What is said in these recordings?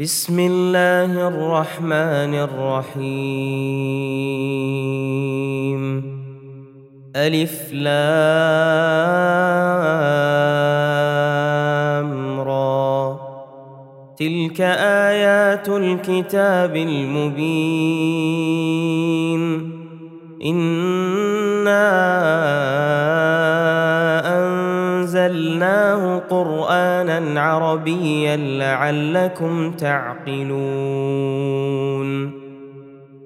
بسم الله الرحمن الرحيم. ألف لام را. تلك آيات الكتاب المبين. إِنَّا جعلناه قرآنا عربيا لعلكم تعقلون.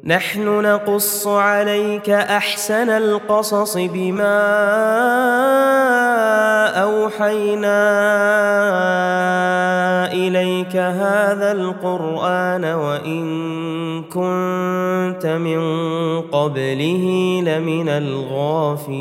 نحن نقص عليك أحسن القصص بما أوحينا إليك هذا القرآن وإن كنت من قبله لمن الغافلين.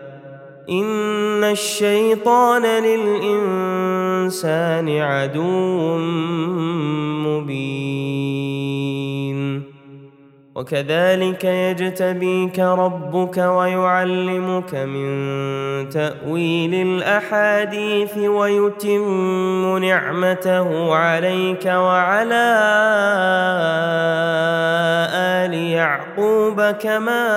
إن الشيطان للإنسان عدو مبين. وكذلك يجتبيك ربك ويعلمك من تأويل الأحاديث ويتم نعمته عليك وعلى آل يعقوب كما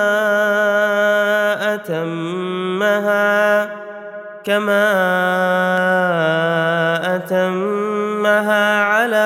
أتمها كما أتمها على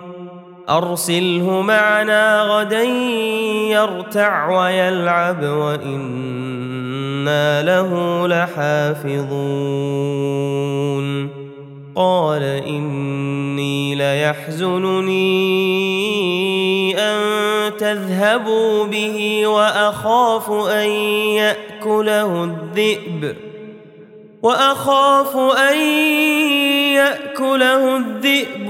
أرسله معنا غدا يرتع ويلعب وإنا له لحافظون. قال إني ليحزنني أن تذهبوا به وأخاف أن يأكله الذئب. وأخاف أن يأكله الذئب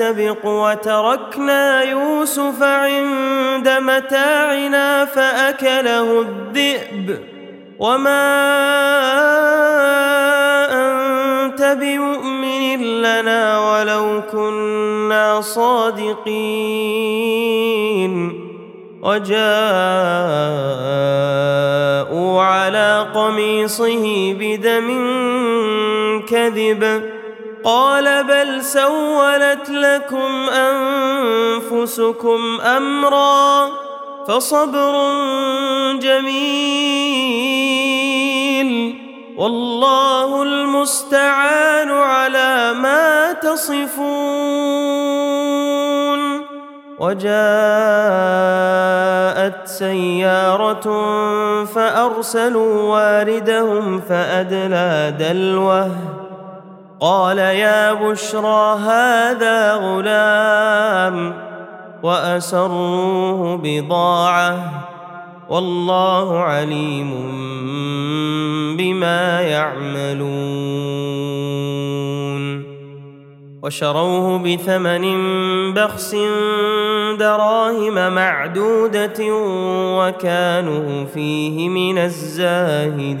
نستبق وتركنا يوسف عند متاعنا فأكله الذئب. وما أنت بمؤمن لنا ولو كنا صادقين. وجاءوا على قميصه بدم كذب. قال بل سولت لكم أنفسكم أمرا فصبر جميل والله المستعان على ما تصفون وجاءت سيارة فأرسلوا واردهم فأدلى دلوه قال يا بشرى هذا غلام وأسروه بضاعة والله عليم بما يعملون. وشروه بثمن بخس دراهم معدودة وكانوا فيه من الزاهدين.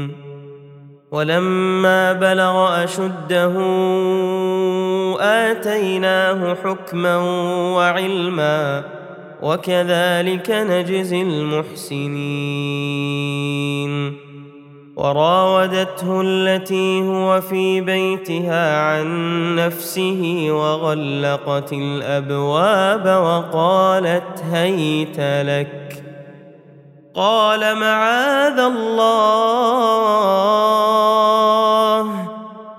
ولما بلغ أشده آتيناه حكما وعلما وكذلك نجزي المحسنين. وراودته التي هو في بيتها عن نفسه وغلقت الأبواب وقالت هيت لك. قال معاذ الله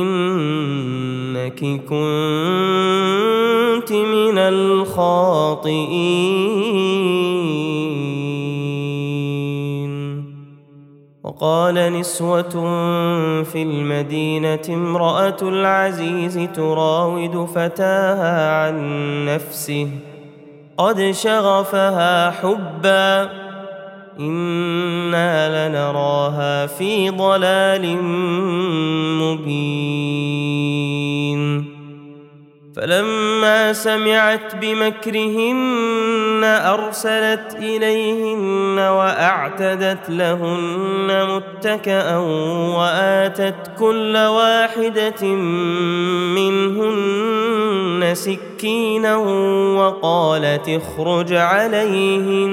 إنك كنت من الخاطئين. وقال نسوة في المدينة امرأة العزيز تراود فتاها عن نفسه قد شغفها حبا. أنا لنراها في ضلال مبين فلما سمعت بمكرهن ارسلت اليهن واعتدت لهن متكئا واتت كل واحدة منهن سكينا وقالت اخرج عليهن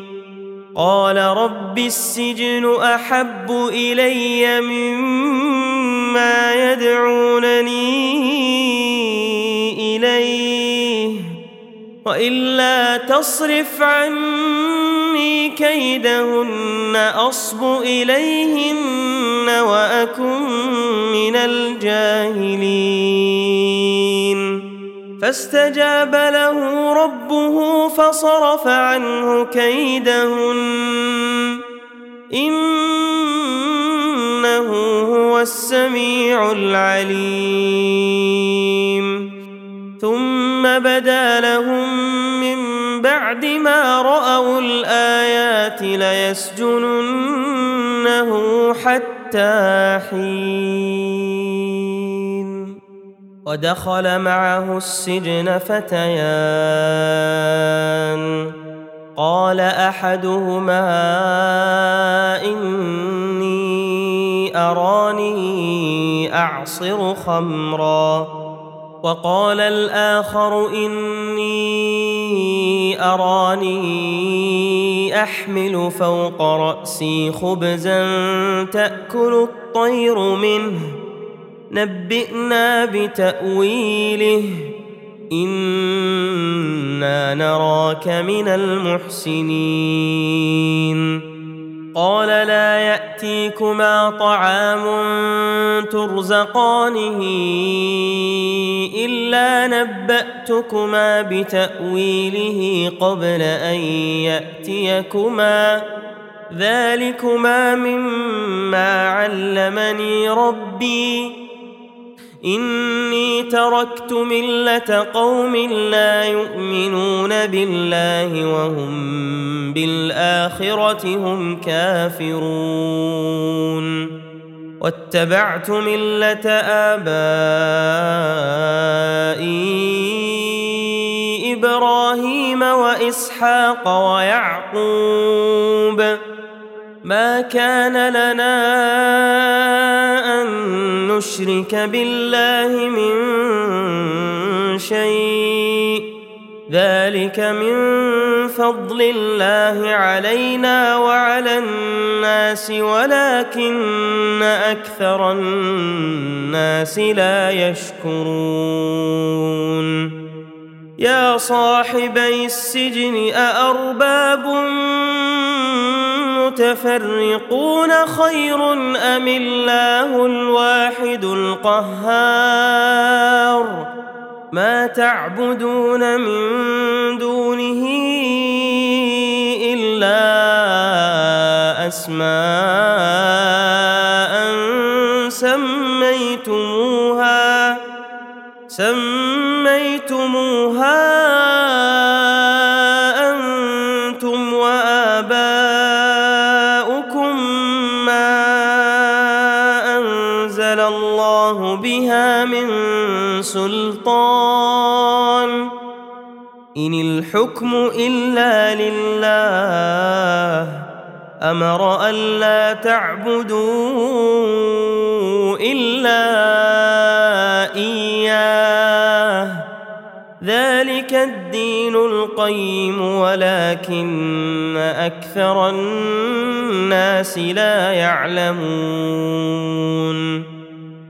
قال رب السجن أحب إلي مما يدعونني إليه وإلا تصرف عني كيدهن أصب إليهن وأكن من الجاهلين فاستجاب له ربه فصرف عنه كيدهن. إنه هو السميع العليم. ثم بدا لهم من بعد ما رأوا الآيات ليسجننه حتى حين. ودخل معه السجن فتيان. قال أحدهما إني أراني أعصر خمرا. وقال الآخر إني أراني أحمل فوق رأسي خبزا تأكل الطير منه. نبئنا بتأويله. إنا نراك من المحسنين. قال لا يأتيكما طعام ترزقانه إلا نبأتكما بتأويله قبل أن يأتيكما. ذلكما مما علمني ربي. إني تركت ملة قوم لا يؤمنون بالله وهم بالآخرة هم كافرون. واتبعت ملة آبائي إبراهيم وإسحاق ويعقوب. ما كان لنا أن نشرك بالله من شيء. ذلك من فضل الله علينا وعلى الناس ولكن أكثر الناس لا يشكرون. يا صاحبي السجن أأرباب متفرقون خير أم الله الواحد القهار؟ ما تعبدون من دونه إلا أسماء سميتموها سميتموها سلطان. إن الحكم إلا لله أمر الا تعبدوا إلا إياه. ذلك الدين القيم ولكن أكثر الناس لا يعلمون.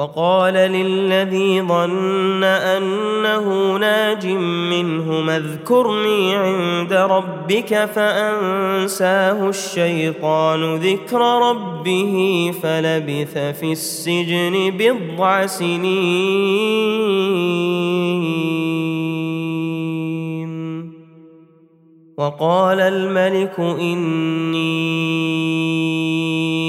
وقال للذي ظن أنه ناج منه اذكرني عند ربك فأنساه الشيطان ذكر ربه فلبث في السجن بضع سنين. وقال الملك إني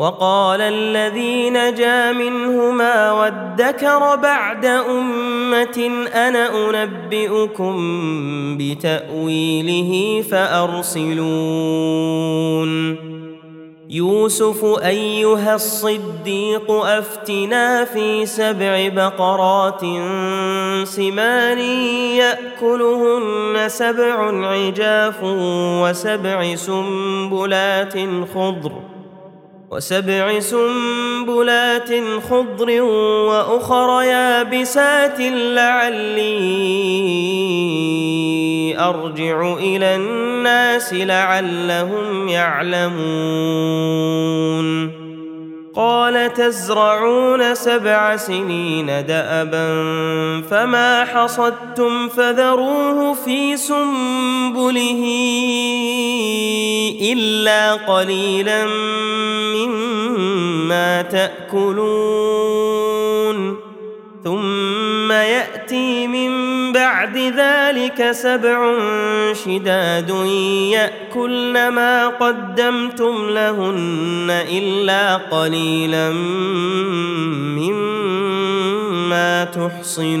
وقال الذي نجا منهما وادكر بعد أمة أنا أنبئكم بتأويله فأرسلون. يوسف أيها الصديق أفتنا في سبع بقرات سمان يأكلهن سبع عجاف وسبع سنبلات خضر وسبع سنبلات خضر وأخر يابسات لعلي أرجع إلى الناس لعلهم يعلمون. قال تزرعون سبع سنين دأبا فما حصدتم فذروه في سنبله. إلا قليلا مما تأكلون. ثم يأتي من بعد ذلك سبع شداد يأكلن ما قدمتم لهن إلا قليلا مما تحصنون.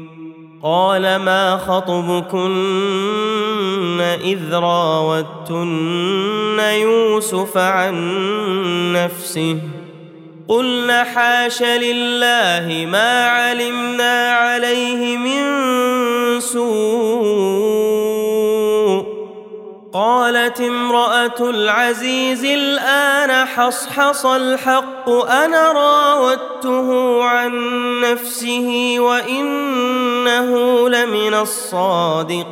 قال ما خطبكن إذ راوتن يوسف عن نفسه قلن حاش لله ما علمنا عليه من سوء قالت امرأة العزيز الآن حصحص الحق أنا راودته عن نفسه وإنه لمن الصادقين.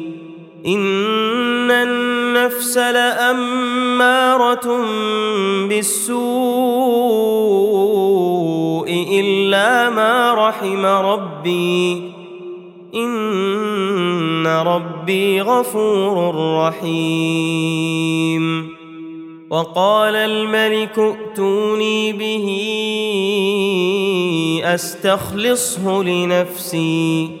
إن النفس لأمارة بالسوء إلا ما رحم ربي. إن ربي غفور رحيم. وقال الملك ائتوني به أستخلصه لنفسي.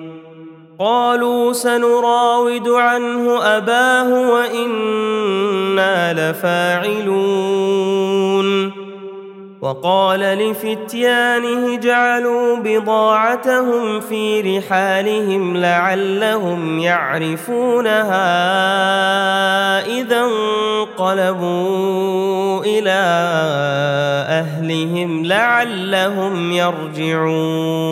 قالوا سنراود عنه أباه وإنا لفاعلون. وقال لفتيانه جعلوا بضاعتهم في رحالهم لعلهم يعرفونها إذا انقلبوا إلى أهلهم لعلهم يرجعون.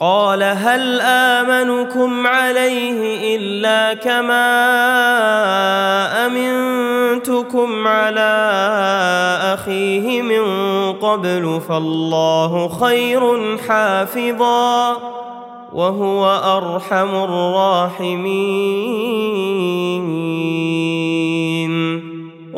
قال هل آمنكم عليه إلا كما أمنتكم على أخيه من قبل فالله خير حافظا وهو أرحم الراحمين.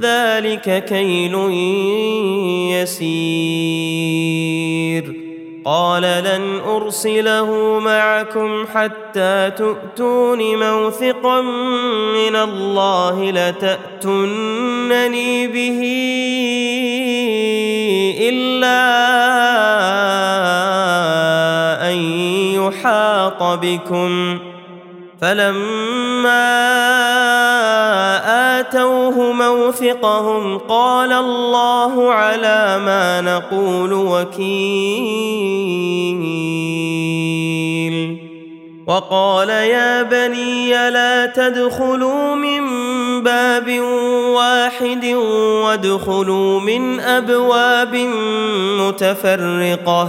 ذلك كيل يسير. قال لن أرسله معكم حتى تؤتون موثقا من الله لتاتونني به إلا أن احاط بكم. فلما آتوه موثقهم قال الله على ما نقول وكيل. وقال يا بني لا تدخلوا من باب واحد وادخلوا من أبواب متفرقة.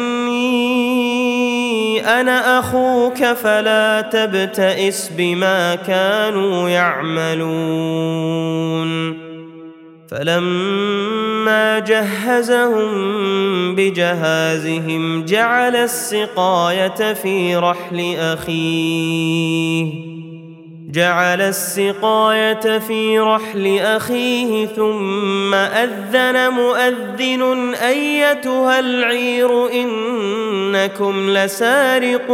أنا أخوك فلا تبتئس بما كانوا يعملون. فلما جهزهم بجهازهم جعل السقاية في رحل أخيه. جعل السقاية في رحل أخيه ثم أذن مؤذن أيتها العير إنكم لسارقون.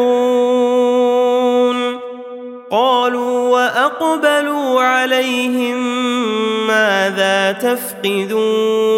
قالوا وأقبلوا عليهم ماذا تفقدون؟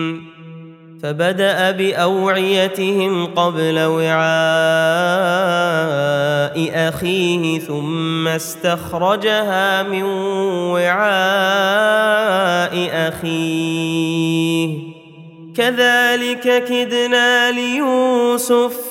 فبدأ بأوعيتهم قبل وعاء أخيه ثم استخرجها من وعاء أخيه. كذلك كدنا ليوسف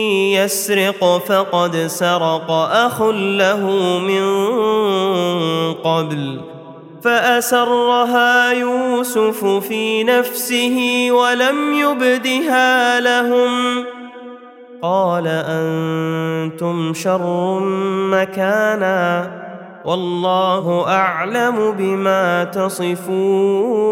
يسرق فقد سرق أخ له من قبل فأسرها يوسف في نفسه ولم يبدها لهم قال أنتم شر مكانا والله أعلم بما تصفون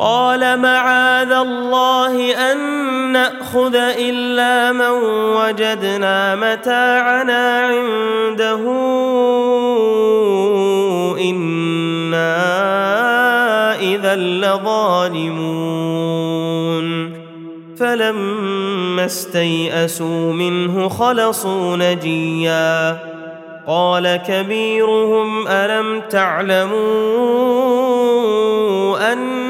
قال معاذ الله أن نأخذ إلا من وجدنا متاعنا عنده. إنا إذا لظالمون. فلما استيئسوا منه خلصوا نجيا. قال كبيرهم ألم تعلموا أن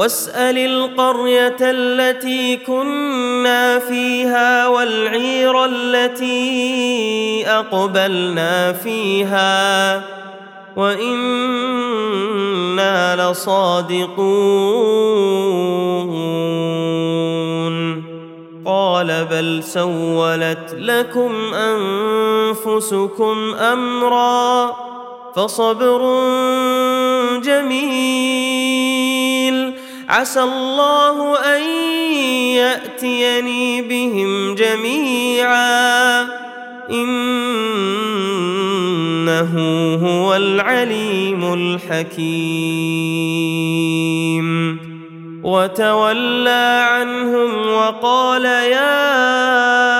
واسأل القرية التي كنا فيها والعير التي أقبلنا فيها وإنا لصادقون. قال بل سولت لكم أنفسكم أمرا فصبر جميل عسى الله أن يأتيني بهم جميعا. إنه هو العليم الحكيم. وتولى عنهم وقال يا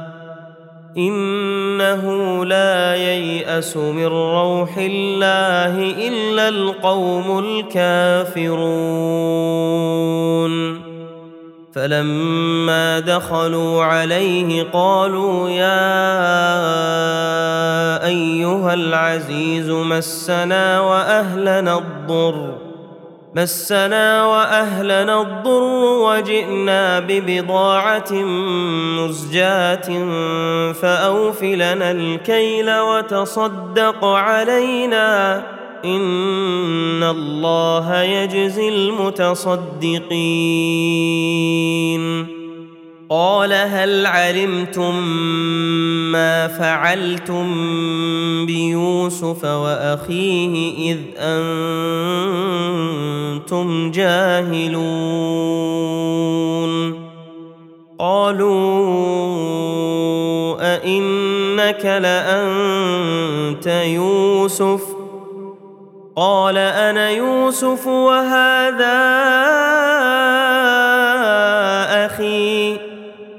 إنه لا ييأس من روح الله إلا القوم الكافرون. فلما دخلوا عليه قالوا يا أيها العزيز مسنا وأهلنا الضر. مسنا وأهلنا الضر وجئنا ببضاعة مزجاة فاوف لنا الكيل وتصدق علينا إن الله يجزي المتصدقين قال هل علمتم ما فعلتم بيوسف وأخيه إذ أنتم جاهلون؟ قالوا أئنك لأنت يوسف؟ قال أنا يوسف وهذا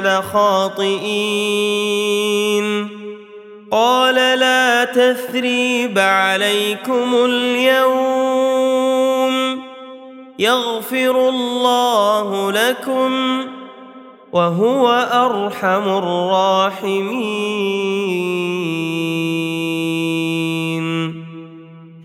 لخاطئين قال لا تثريب عليكم اليوم يغفر الله لكم وهو ارحم الراحمين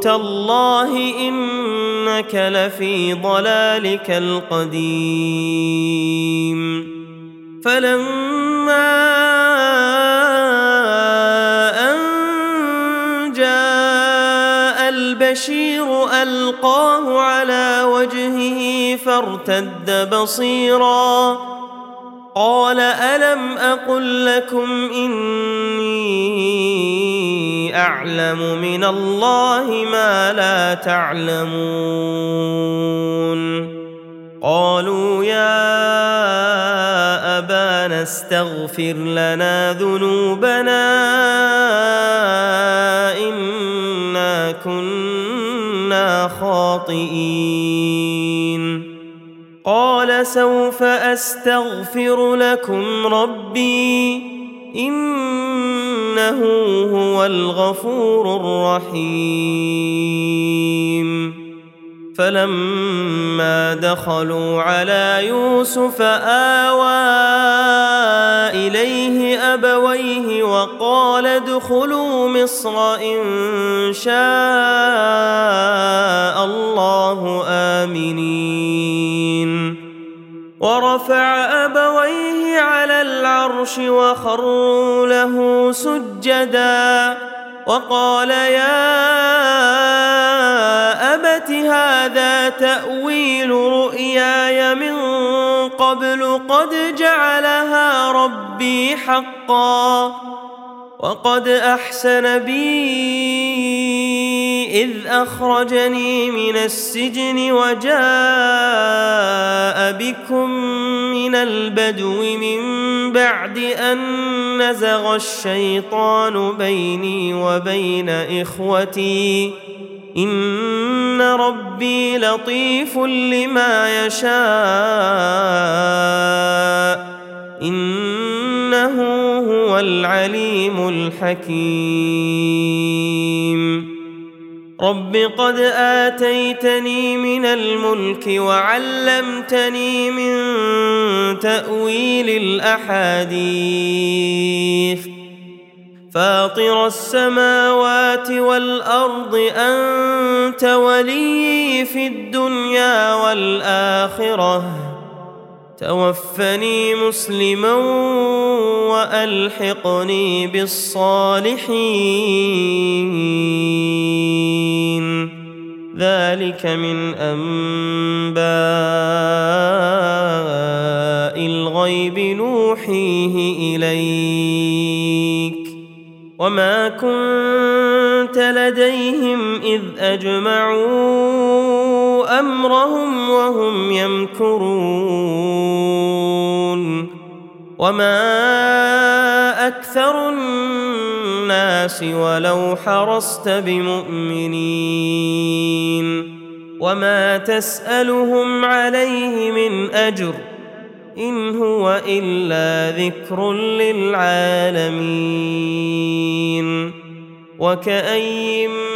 تالله إنك لفي ضلالك القديم. فلما البشير ألقاه على وجهه فارتد بصيرا. قال ألم أقل لكم إني أعلم من الله ما لا تعلمون. قالوا يا أبانا استغفر لنا ذنوبنا إنا كنا خاطئين. قال سوف أستغفر لكم ربي إنه هو الغفور الرحيم. فلما دخلوا على يوسف آوى إليه أبويه وقال ادخلوا مصر إن شاء الله آمنين. ورفع أبويه على العرش وخروا له سجدا وقال يا أبت هذا تأويل رؤياي من قبل قد جعلها ربي حقا وقد أحسن بي إذ أخرجني من السجن وجاء بكم من البدو من بعد أن نزغ الشيطان بيني وبين إخوتي. إن ربي لطيف لما يشاء. إنه هو العليم الحكيم. رب قد آتيتني من الملك وعلمتني من تأويل الأحاديث. فاطر السماوات والأرض أنت ولي في الدنيا والآخرة. توفني مسلما وألحقني بالصالحين. ذلك من أنباء الغيب نوحيه إليك. وما كنت لديهم إذ اجمعوا أمرهم وهم يمكرون وما أكثر الناس ولو حرصت بمؤمنين وما تسألهم عليه من أجر إن هو إلا ذكر للعالمين وكاين من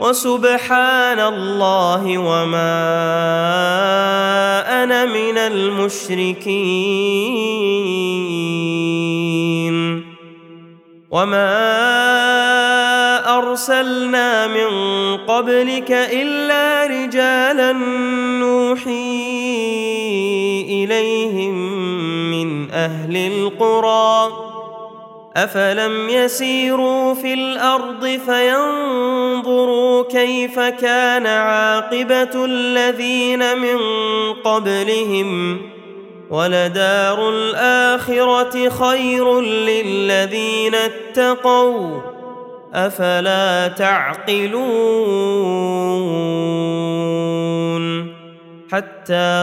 وسبحان الله وما أنا من المشركين. وما أرسلنا من قبلك إلا رجالا نوحي إليهم من أهل القرى. أفلم يسيروا في الأرض فينظروا كيف كان عاقبة الذين من قبلهم ولدار الآخرة خير للذين اتقوا أفلا تعقلون حتى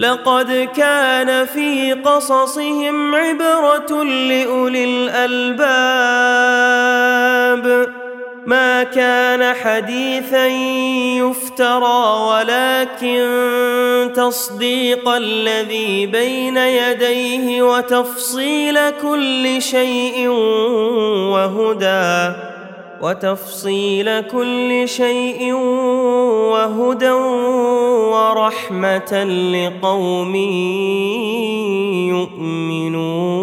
لقد كان في قصصهم عبرة لأولي الألباب. ما كان حديثا يفترى ولكن تصديق الذي بين يديه وتفصيل كل شيء وهدى. وتفصيل كل شيء وهدى ورحمة لقوم يؤمنون.